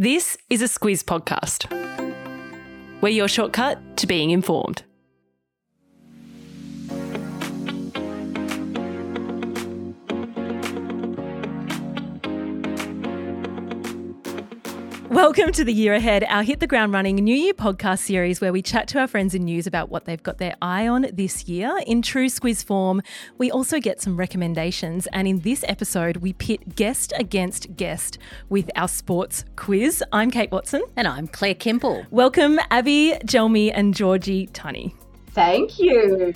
This is a Squiz podcast. We're your shortcut to being informed. Welcome to the year ahead, our Hit the Ground Running New Year podcast series where we chat to our friends in news about what they've got their eye on this year. In true squiz form, we also get some recommendations. And in this episode, we pit guest against guest with our sports quiz. I'm Kate Watson. And I'm Claire Kimball. Welcome, Abbey, Gelmi, and Georgie Tunny. Thank you.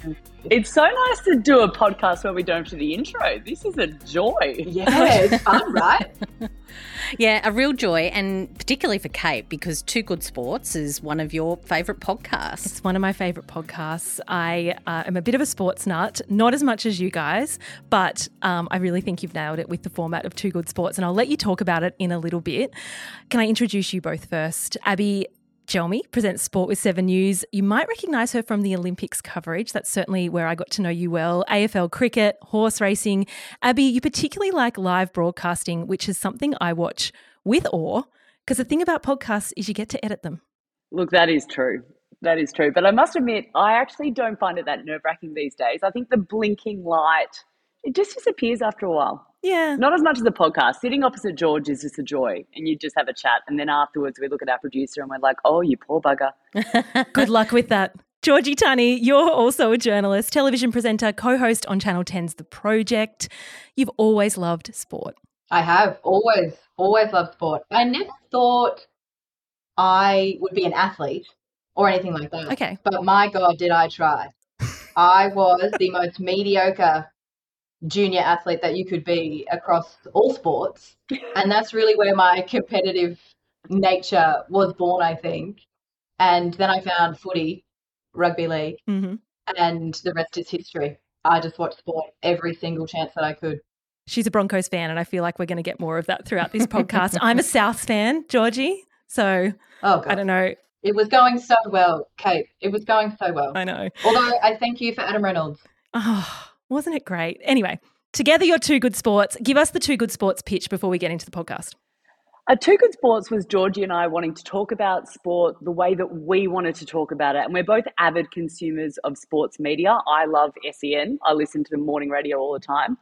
It's so nice to do a podcast where we don't do the intro. This is a joy. Yeah, it's fun, right? yeah, a real joy, and particularly for Kate, because Two Good Sports is one of your favourite podcasts. It's one of my favourite podcasts. I uh, am a bit of a sports nut, not as much as you guys, but um, I really think you've nailed it with the format of Two Good Sports, and I'll let you talk about it in a little bit. Can I introduce you both first? Abbey, Gelmi presents Sport with Seven News. You might recognise her from the Olympics coverage. That's certainly where I got to know you well. AFL cricket, horse racing. Abbey, you particularly like live broadcasting, which is something I watch with awe because the thing about podcasts is you get to edit them. Look, that is true. That is true. But I must admit, I actually don't find it that nerve wracking these days. I think the blinking light, it just disappears after a while. Yeah. Not as much as the podcast. Sitting opposite George is just a joy. And you just have a chat. And then afterwards, we look at our producer and we're like, oh, you poor bugger. Good luck with that. Georgie Tunny, you're also a journalist, television presenter, co host on Channel 10's The Project. You've always loved sport. I have always, always loved sport. I never thought I would be an athlete or anything like that. Okay. But my God, did I try. I was the most mediocre junior athlete that you could be across all sports. And that's really where my competitive nature was born, I think. And then I found footy, rugby league, mm-hmm. and the rest is history. I just watched sport every single chance that I could. She's a Broncos fan, and I feel like we're going to get more of that throughout this podcast. I'm a South fan, Georgie. So oh, I don't know. It was going so well, Kate. It was going so well. I know. Although I thank you for Adam Reynolds. Oh, wasn't it great? Anyway, together you're two good sports. Give us the two good sports pitch before we get into the podcast. Uh, Two Good Sports was Georgie and I wanting to talk about sport the way that we wanted to talk about it. And we're both avid consumers of sports media. I love SEN, I listen to the morning radio all the time.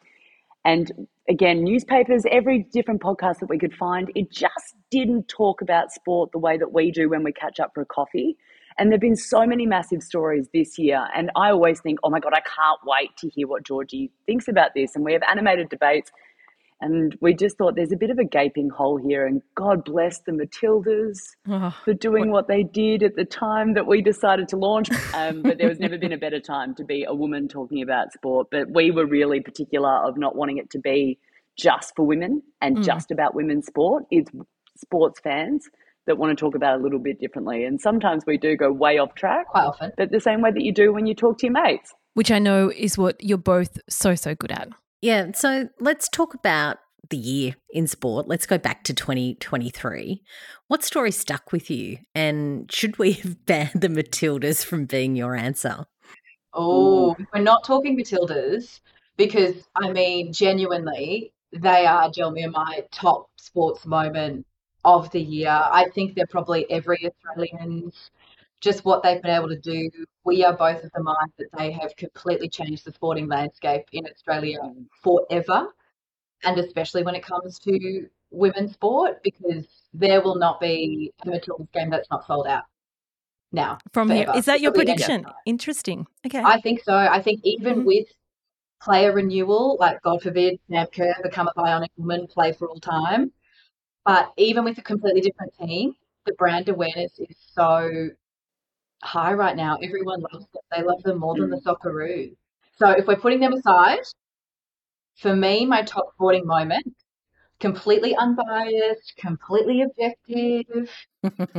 And again, newspapers, every different podcast that we could find, it just didn't talk about sport the way that we do when we catch up for a coffee. And there have been so many massive stories this year. And I always think, oh my God, I can't wait to hear what Georgie thinks about this. And we have animated debates. And we just thought there's a bit of a gaping hole here. And God bless the Matildas Oh, for doing what they did at the time that we decided to launch. Um, but there was never been a better time to be a woman talking about sport. But we were really particular of not wanting it to be just for women and Mm. just about women's sport. It's sports fans that want to talk about a little bit differently. And sometimes we do go way off track, Quite often. but the same way that you do when you talk to your mates. which I know is what you're both so, so good at. Yeah, so let's talk about the year in sport. Let's go back to 2023. What story stuck with you? And should we have banned the Matildas from being your answer? Oh, we're not talking Matildas because I mean, genuinely, they are Jelmy my top sports moment of the year. I think they're probably every Australian's just what they've been able to do. We are both of the mind that they have completely changed the sporting landscape in Australia forever, and especially when it comes to women's sport, because there will not be a Matildas game that's not sold out now. From here, forever, is that your till the end of prediction? Interesting. Okay. I think so. I think even Mhm. with player renewal, like God forbid Sam Kerr become a bionic woman, play for all time. But even with a completely different team, the brand awareness is so high right now. Everyone loves them. They love them more than the Socceroos. So if we're putting them aside, for me, my top sporting moment, completely unbiased, completely objective,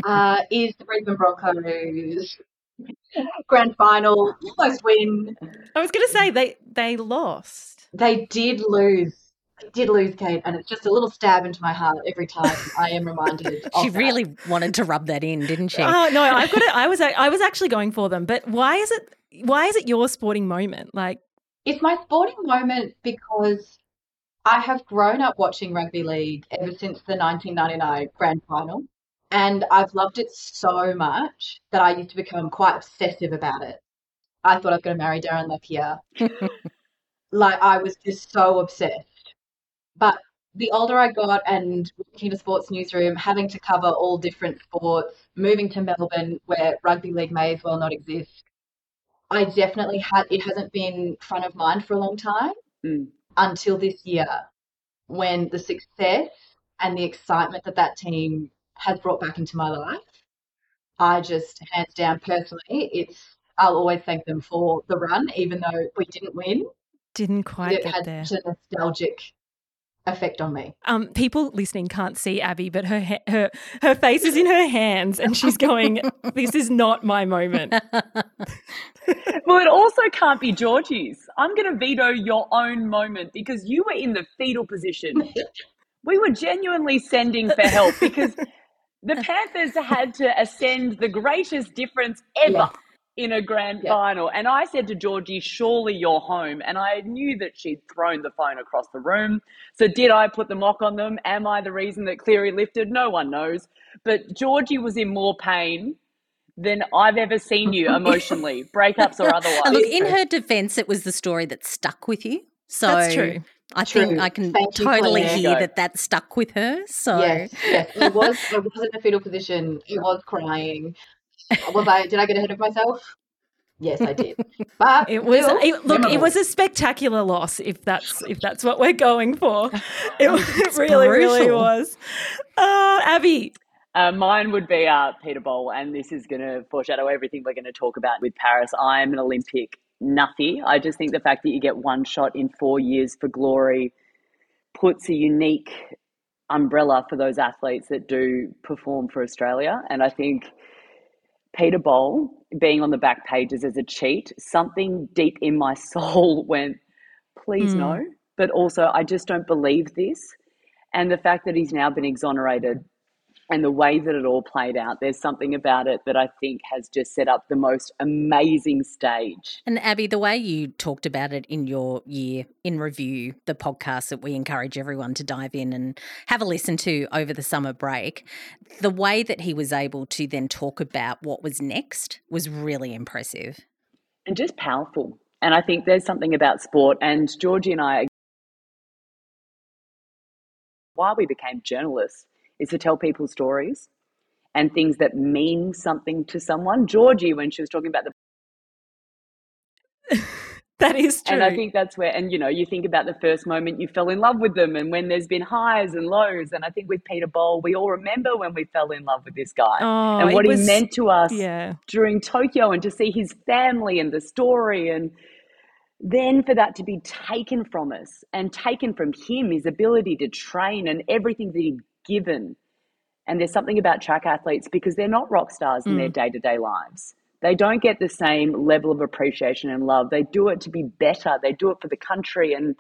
uh, is the Brisbane Broncos grand final, almost win. I was going to say they they lost. They did lose. They did lose, Kate, and it's just a little stab into my heart every time I am reminded. Of She that. really wanted to rub that in, didn't she? Oh no, I've got it. I was I was actually going for them, but why is it why is it your sporting moment? Like It's my sporting moment because I have grown up watching rugby league ever since the 1999 grand final. And I've loved it so much that I used to become quite obsessive about it. I thought I was going to marry Darren Lockyer. like I was just so obsessed. But the older I got and working in a sports newsroom, having to cover all different sports, moving to Melbourne where rugby league may as well not exist, I definitely had it hasn't been front of mind for a long time Mm. until this year when the success and the excitement that that team has brought back into my life. I just hands down personally, it's I'll always thank them for the run, even though we didn't win. Didn't quite It get had there. such a nostalgic effect on me. Um, people listening can't see Abbey, but her ha- her her face is in her hands, and she's going, "This is not my moment." Well, it also can't be Georgie's. I'm going to veto your own moment because you were in the fetal position. we were genuinely sending for help because the Panthers had to ascend the greatest difference ever Yeah. In a grand Yeah. final. And I said to Georgie, surely you're home. And I knew that she'd thrown the phone across the room. So did I put the mock on them? Am I the reason that Cleary lifted? No one knows. But Georgie was in more pain than I've ever seen you emotionally, breakups or otherwise. And look, in her defense, it was the story that stuck with you. So That's true. I think I can Thank totally Claire. hear that that stuck with her. So Yes, yes. It was I was in a fetal position. It was crying. Was I did I get ahead of myself? Yes, I did. But It was still it, look. It was a spectacular loss, if that's if that's what we're going for. It, it It's really, really was. Uh, Abbey, Uh, mine would be uh, Peter Bol, and this is going to foreshadow everything we're going to talk about with Paris. I am an Olympic nutty. I just think the fact that you get one shot in four years for glory puts a unique umbrella for those athletes that do perform for Australia. And I think Peter Bol being on the back pages as a cheat, something deep in my soul went, please Mm. no. But also, I just don't believe this. And the fact that he's now been exonerated and the way that it all played out, there's something about it that I think has just set up the most amazing stage. And Abbey, the way you talked about it in your year in review, the podcast that we encourage everyone to dive in and have a listen to over the summer break, the way that he was able to then talk about what was next was really impressive. and just powerful. And I think there's something about sport. And Georgie and I, why we became journalists is to tell people stories and things that mean something to someone. Georgie, when she was talking about the that is true. And I think that's where, and you know, you think about the first moment you fell in love with them and when there's been highs and lows. And I think with Peter Bol, we all remember when we fell in love with this guy oh, and what it he meant to us Yeah, during Tokyo and to see his family and the story. And then for that to be taken from us and taken from him, his ability to train and everything that he'd given. And there's something about track athletes because they're not rock stars in their day to day lives. They don't get the same level of appreciation and love. They do it to be better. They do it for the country. And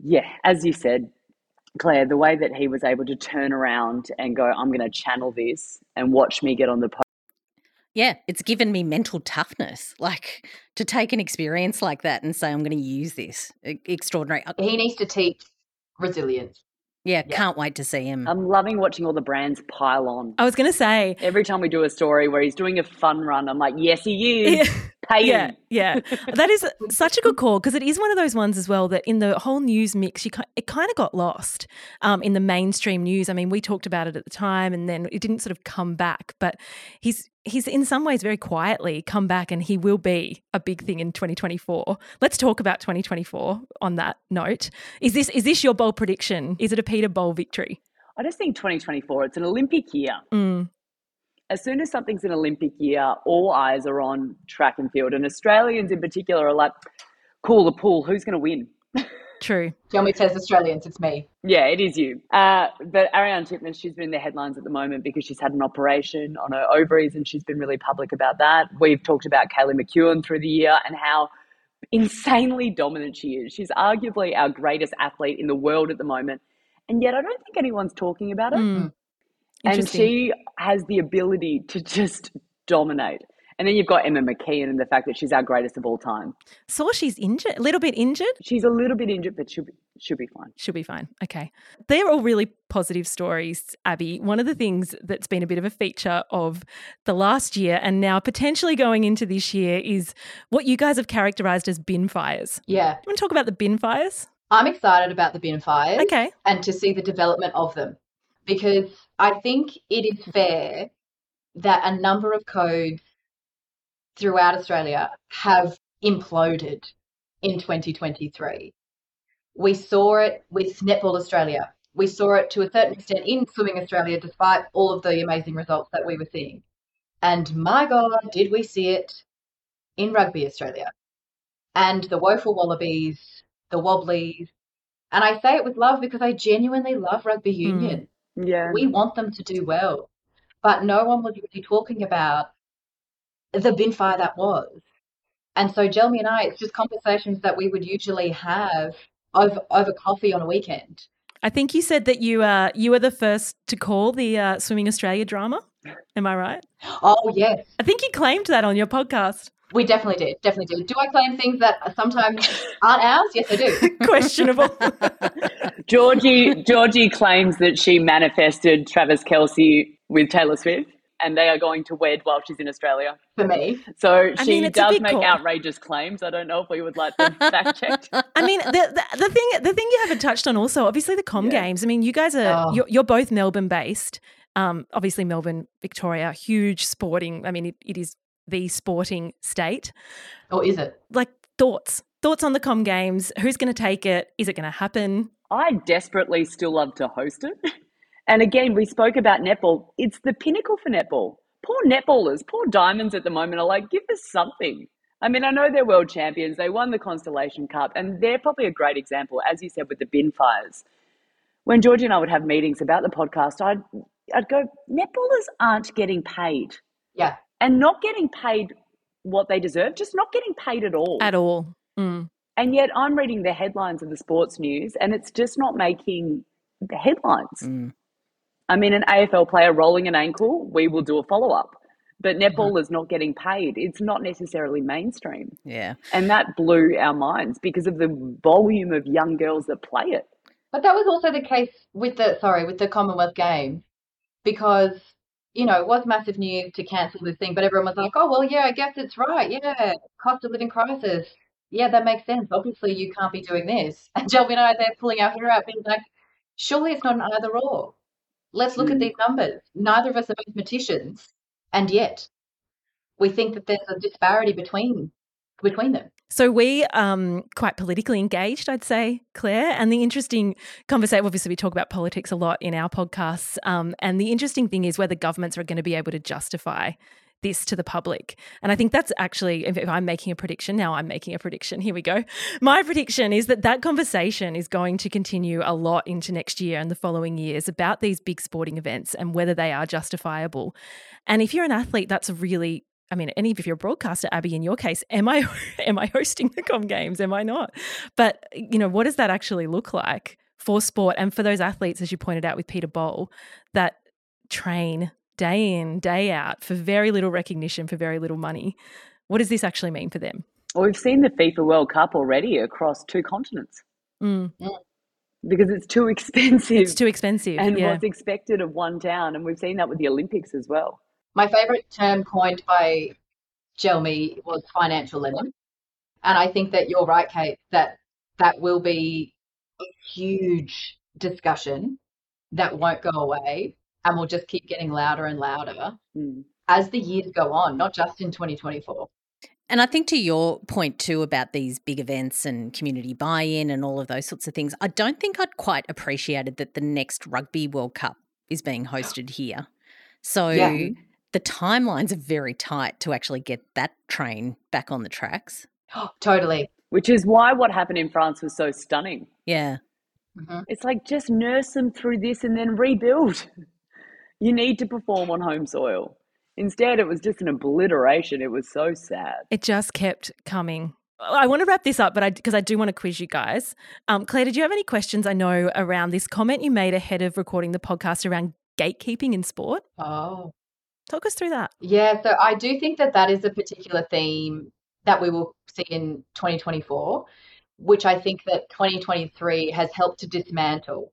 yeah, as you said, Claire, the way that he was able to turn around and go, I'm going to channel this and watch me get on the podium. Yeah, it's given me mental toughness, like to take an experience like that and say, I'm going to use this. Extraordinary. He needs to teach resilience. Yeah, Yeah. can't wait to see him. I'm loving watching all the brands pile on. I was going to say. Every time we do a story where he's doing a fun run, I'm like, yes, he is. Yeah. Pay Yeah, yeah, that is such a good call because it is one of those ones as well that in the whole news mix, you it kind of got lost um, in the mainstream news. I mean, we talked about it at the time, and then it didn't sort of come back. But he's he's in some ways very quietly come back, and he will be a big thing in 2024. Let's talk about 2024. On that note, is this is this your bold prediction? Is it a Peter Bol victory? I just think 2024, it's an Olympic year. Mm, As soon as something's an Olympic year, all eyes are on track and field. And Australians in particular are like, cool, the pool, who's going to win? true. John we says Australians, it's me. Yeah, it is you. Uh, but Ariarne Titmus, she's been in the headlines at the moment because she's had an operation on her ovaries and she's been really public about that. We've talked about Kaylee McKeown through the year and how insanely dominant she is. She's arguably our greatest athlete in the world at the moment. And yet I don't think anyone's talking about it. Mm. And she has the ability to just dominate. And then you've got Emma McKeon and the fact that she's our greatest of all time. Saw she's injured, a little bit injured. She's a little bit injured, but she'll be, she'll be fine. She'll be fine. Okay. They're all really positive stories, Abbey. One of the things that's been a bit of a feature of the last year and now potentially going into this year is what you guys have characterized as bin fires. Yeah. Do you want to talk about the bin fires? I'm excited about the bin fires Okay. and to see the development of them because I think it is fair that a number of codes throughout Australia have imploded in 2023. We saw it with Netball Australia. We saw it to a certain extent in Swimming Australia, despite all of the amazing results that we were seeing. And my God, did we see it in Rugby Australia? And the woeful Wallabies, the Wobblies. And I say it with love because I genuinely love rugby hmm. union. Yeah. We want them to do well. But no one was really talking about the bin fire that was. And so Gelmi and I, it's just conversations that we would usually have over over coffee on a weekend. I think you said that you uh, you were the first to call the uh, Swimming Australia drama. Am I right? Oh yes, I think you claimed that on your podcast. We definitely did, definitely did. Do I claim things that sometimes aren't ours? Yes, I do. Questionable. Georgie Georgie claims that she manifested Travis Kelce with Taylor Swift, and they are going to wed while she's in Australia. For me, So I she mean, does make call. outrageous claims. I don't know if we would like them fact checked. I mean, the, the the thing the thing you haven't touched on also, obviously the Com Yeah. Games. I mean, you guys are Oh. you're, you're both Melbourne based. Um, obviously Melbourne, Victoria, huge sporting. I mean, it, it is the sporting state. or is it? Like thoughts, thoughts on the Com Games. Who's going to take it? Is it going to happen? I desperately still love to host it. And again, we spoke about netball. It's the pinnacle for netball. Poor netballers, poor diamonds at the moment are like, give us something. I mean, I know they're world champions. They won the Constellation Cup, and they're probably a great example, as you said, with the bin fires. When Georgie and I would have meetings about the podcast, I'd, I'd go, netballers aren't getting paid. Yeah, And not getting paid what they deserve, just not getting paid at all. At all? Mm. And yet I'm reading the headlines of the sports news and it's just not making the headlines. Mm. I mean, an AFL player rolling an ankle, we will do a follow up. But netball is not getting paid. It's not necessarily mainstream. Yeah. And that blew our minds because of the volume of young girls that play it. but that was also the case with the sorry with the Commonwealth Games because you know it was massive news to cancel this thing, but everyone was like, oh well, yeah, I guess it's right. Yeah, cost of living crisis. Yeah, that makes sense. Obviously, you can't be doing this. And Gelmi and I are there pulling our hair out, being like, surely it's not an either or. Let's look at Mm. these numbers. Neither of us are mathematicians, and yet we think that there's a disparity between between them. So we um quite politically engaged, I'd say, Claire. And the interesting conversation, obviously, we talk about politics a lot in our podcasts. Um, and the interesting thing is whether governments are going to be able to justify this to the public. And I think that's actually, if I'm making a prediction, now I'm making a prediction. Here we go. My prediction is that that conversation is going to continue a lot into next year and the following years about these big sporting events and whether they are justifiable. And if you're an athlete, that's a really I mean, and if you're a broadcaster, Abbey, in your case, am I am I hosting the Com Games? Am I not? But you know, what does that actually look like for sport and for those athletes, as you pointed out with Peter Bol, that train day in, day out for very little recognition, for very little money? What does this actually mean for them? Well, we've seen the FIFA World Cup already across two continents Mm, because it's too expensive. it's too expensive. and yeah. what's expected of one town. And we've seen that with the Olympics as well. My favorite term coined by Gelmi was financial lemon. And I think that you're right, Kate, that that will be a huge discussion that won't go away and will just keep getting louder and louder Mm. as the years go on, not just in 2024. And I think to your point too about these big events and community buy in and all of those sorts of things, I don't think I'd quite appreciated that the next Rugby World Cup is being hosted here. So Yeah. The timelines are very tight to actually get that train back on the tracks. totally. Which is why what happened in France was so stunning. Yeah. Mhm. It's like just nurse them through this and then rebuild. You need to perform on home soil. Instead, it was just an obliteration. It was so sad. It just kept coming. I want to wrap this up, but I because I do want to quiz you guys. Um, Claire, did you have any questions? I know around this comment you made ahead of recording the podcast around gatekeeping in sport. Oh, Talk us through that. Yeah, so I do think that that is a particular theme that we will see in 2024, which I think that 2023 has helped to dismantle.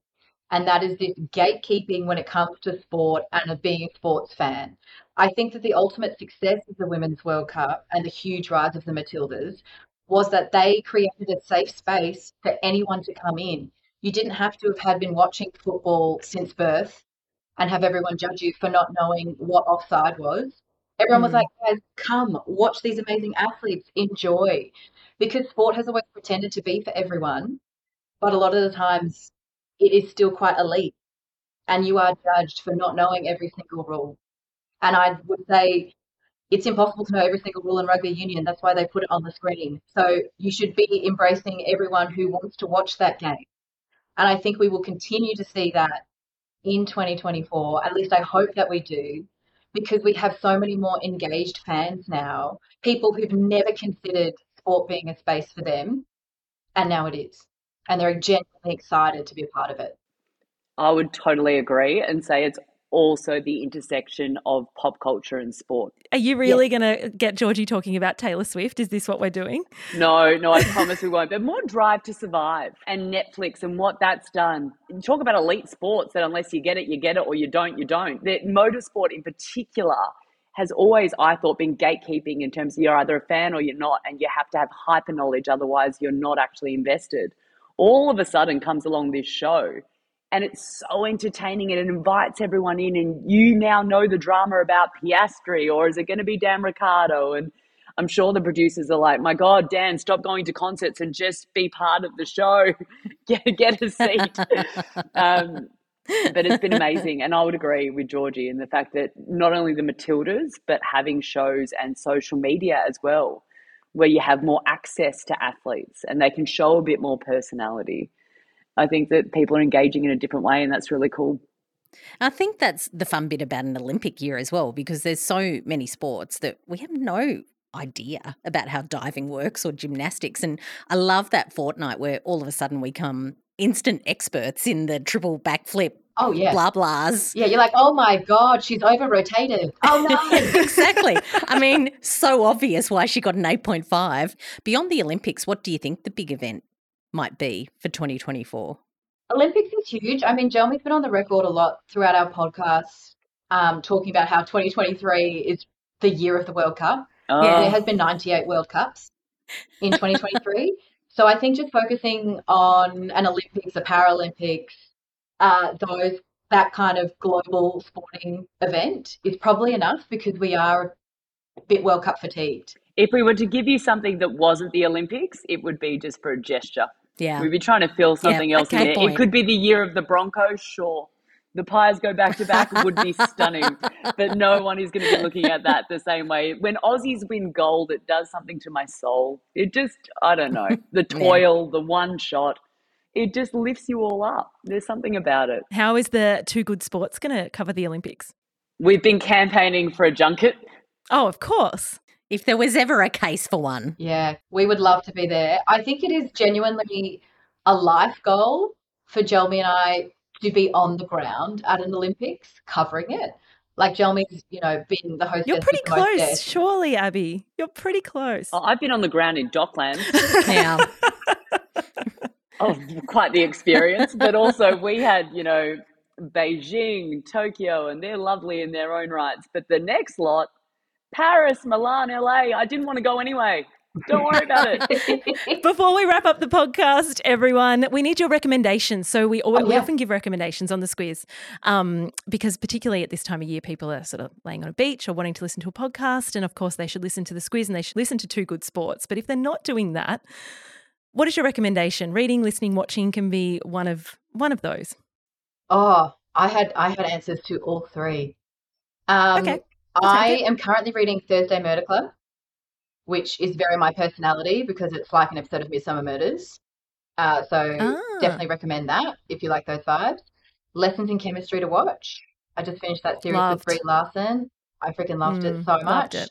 And that is this gatekeeping when it comes to sport and being a sports fan. I think that the ultimate success of the Women's World Cup and the huge rise of the Matildas was that they created a safe space for anyone to come in. You didn't have to have had been watching football since birth and have everyone judge you for not knowing what offside was. Everyone was Mm. like, guys, come watch these amazing athletes, enjoy. Because sport has always pretended to be for everyone, but a lot of the times it is still quite elite and you are judged for not knowing every single rule. And I would say it's impossible to know every single rule in rugby union. That's why they put it on the screen. So you should be embracing everyone who wants to watch that game. And I think we will continue to see that in 2024. At least I hope that we do, because we have so many more engaged fans now, people who've never considered sport being a space for them, and now it is. And they're genuinely excited to be a part of it. I would totally agree and say it's also the intersection of pop culture and sport. Are you really going to get Georgie talking about Taylor Swift? Is this what we're doing? No, no, I promise we won't. But more Drive to Survive and Netflix and what that's done. You talk about elite sports that unless you get it, you get it, or you don't, you don't. The motorsport in particular has always, I thought, been gatekeeping in terms of you're either a fan or you're not, and you have to have hyper knowledge, otherwise you're not actually invested. All of a sudden comes along this show and it's so entertaining and it invites everyone in and you now know the drama about Piastri or is it going to be Dan Ricciardo and I'm sure the producers are like, my God, Dan, stop going to concerts and just be part of the show. get, get a seat. um, but it's been amazing. And I would agree with Georgie in the fact that not only the Matildas, but having shows and social media as well, where you have more access to athletes and they can show a bit more personality. I think that people are engaging in a different way, and that's really cool. I think that's the fun bit about an Olympic year as well, because there's so many sports that we have no idea about how diving works or gymnastics. And I love that fortnight where all of a sudden we come instant experts in the triple backflip, Oh, yeah. blah blahs. Yeah, you're like, oh my God, she's over rotated. Oh no. exactly. I mean, so obvious why she got an 8.5. Beyond the Olympics, what do you think the big event might be for 2024? Olympics is huge. I mean, Gelmi's been on the record a lot throughout our podcast, um, talking about how 2023 is the year of the World Cup. Oh, There has been 98 World Cups in 2023. so I think just focusing on an Olympics, a Paralympics, uh, those that kind of global sporting event is probably enough because we are a bit World Cup fatigued. if we were to give you something that wasn't the Olympics, it would be just for a gesture. Yeah. We'd be trying to fill something else okay, in there. point. It could be the year of the Broncos, sure. The Pies go back to back would be stunning, but no one is going to be looking at that the same way. When Aussies win gold, it does something to my soul. It just, I don't know, the toil, the one shot, it just lifts you all up. There's something about it. How is the Two Good Sports going to cover the Olympics? We've been campaigning for a junket. Oh, of course. If there was ever a case for one. Yeah, we would love to be there. I think it is genuinely a life goal for Gelmi and I to be on the ground at an Olympics covering it. Like Gelmi's, you know, been the hostess. You're pretty with most close, guests. surely, Abbey. You're pretty close. Oh, I've been on the ground in Docklands. Now, oh, quite the experience. But also, we had, you know, Beijing, Tokyo, and they're lovely in their own rights. But the next lot, Paris, Milan, LA, I didn't want to go anyway. Don't worry about it. Before we wrap up the podcast, everyone, we need your recommendations. So we, al- Oh, we often give recommendations on the squiz um, because particularly at this time of year, people are sort of laying on a beach or wanting to listen to a podcast. And of course, they should listen to the squiz and they should listen to Two Good Sports. But if they're not doing that, what is your recommendation? Reading, listening, watching can be one of one of those. Oh, I had I had answers to all three. Um, Okay, I am currently reading Thursday Murder Club, which is very my personality because it's like an episode of Midsomer Murders. Uh, so Ah. definitely recommend that if you like those vibes. Lessons in Chemistry to watch. I just finished that series Loved. with Brie Larson. I freaking loved Mm, it so much. it.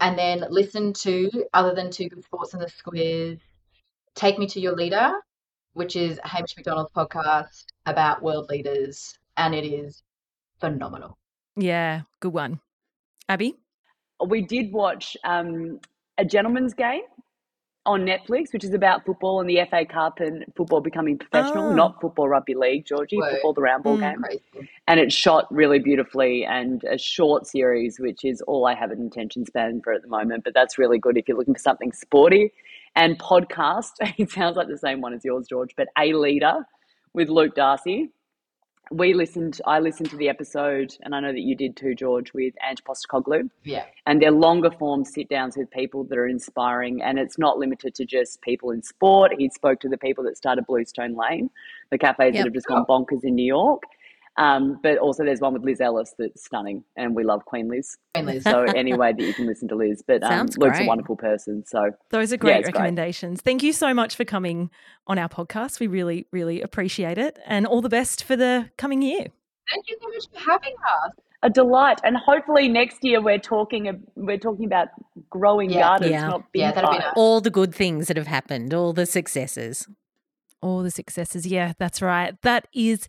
And then listen to, other than Two Good Sports and the Squiz, Take Me to Your Leader, which is Hamish Macdonald's podcast about world leaders, and it is phenomenal. Yeah, good one. Abbey? We did watch um, a gentleman's game on Netflix, which is about football and the FA Cup and football becoming professional, Oh. not football rugby league, Georgie, Word. football the round ball Mm. game. Crazy. And it's shot really beautifully and a short series, which is all I have an attention span for at the moment. But that's really good if you're looking for something sporty. And podcast, it sounds like the same one as yours, George, but A Leader with Luke Darcy. We listened, I listened to the episode, and I know that you did too, George, with Ange Postecoglou Yeah. and they're longer form sit downs with people that are inspiring and it's not limited to just people in sport he spoke to the people that started bluestone lane the cafes Yep. that have just gone bonkers in new york um, but also there's one with liz ellis that's stunning and we love queen liz Queen Liz. so anyway that you can listen to liz but um, Sounds luke's a wonderful person so Those are great it's great. recommendations. Thank you so much for coming on our podcast. We really, really appreciate it. And all the best for the coming year. Thank you so much for having us. a delight and hopefully next year we're talking we're talking about growing Yeah. gardens Yeah. not big Yeah, that'd be nice. All the good things that have happened, all the successes. All the successes. Yeah, that's right. That is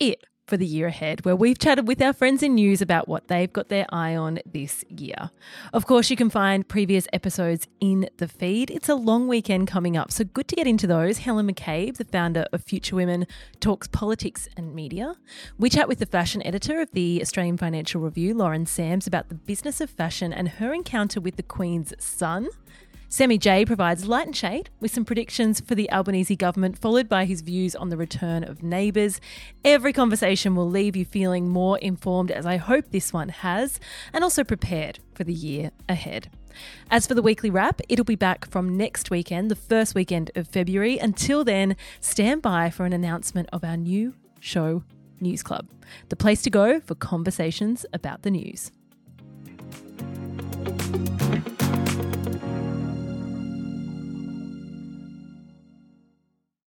it for the year ahead, where we've chatted with our friends in news about what they've got their eye on this year. Of course, you can find previous episodes in the feed. It's a long weekend coming up, so good to get into those. Helen McCabe, the founder of Future Women, talks politics and media. We chat with the fashion editor of the Australian Financial Review, Lauren Sams, about the business of fashion and her encounter with the Queen's son. Sammy J provides light and shade with some predictions for the Albanese government, followed by his views on the return of neighbours. Every conversation will leave you feeling more informed, as I hope this one has, and also prepared for the year ahead. As for the weekly wrap, it'll be back from next weekend, the first weekend of February. Until then, stand by for an announcement of our new show, News Club, the place to go for conversations about the news.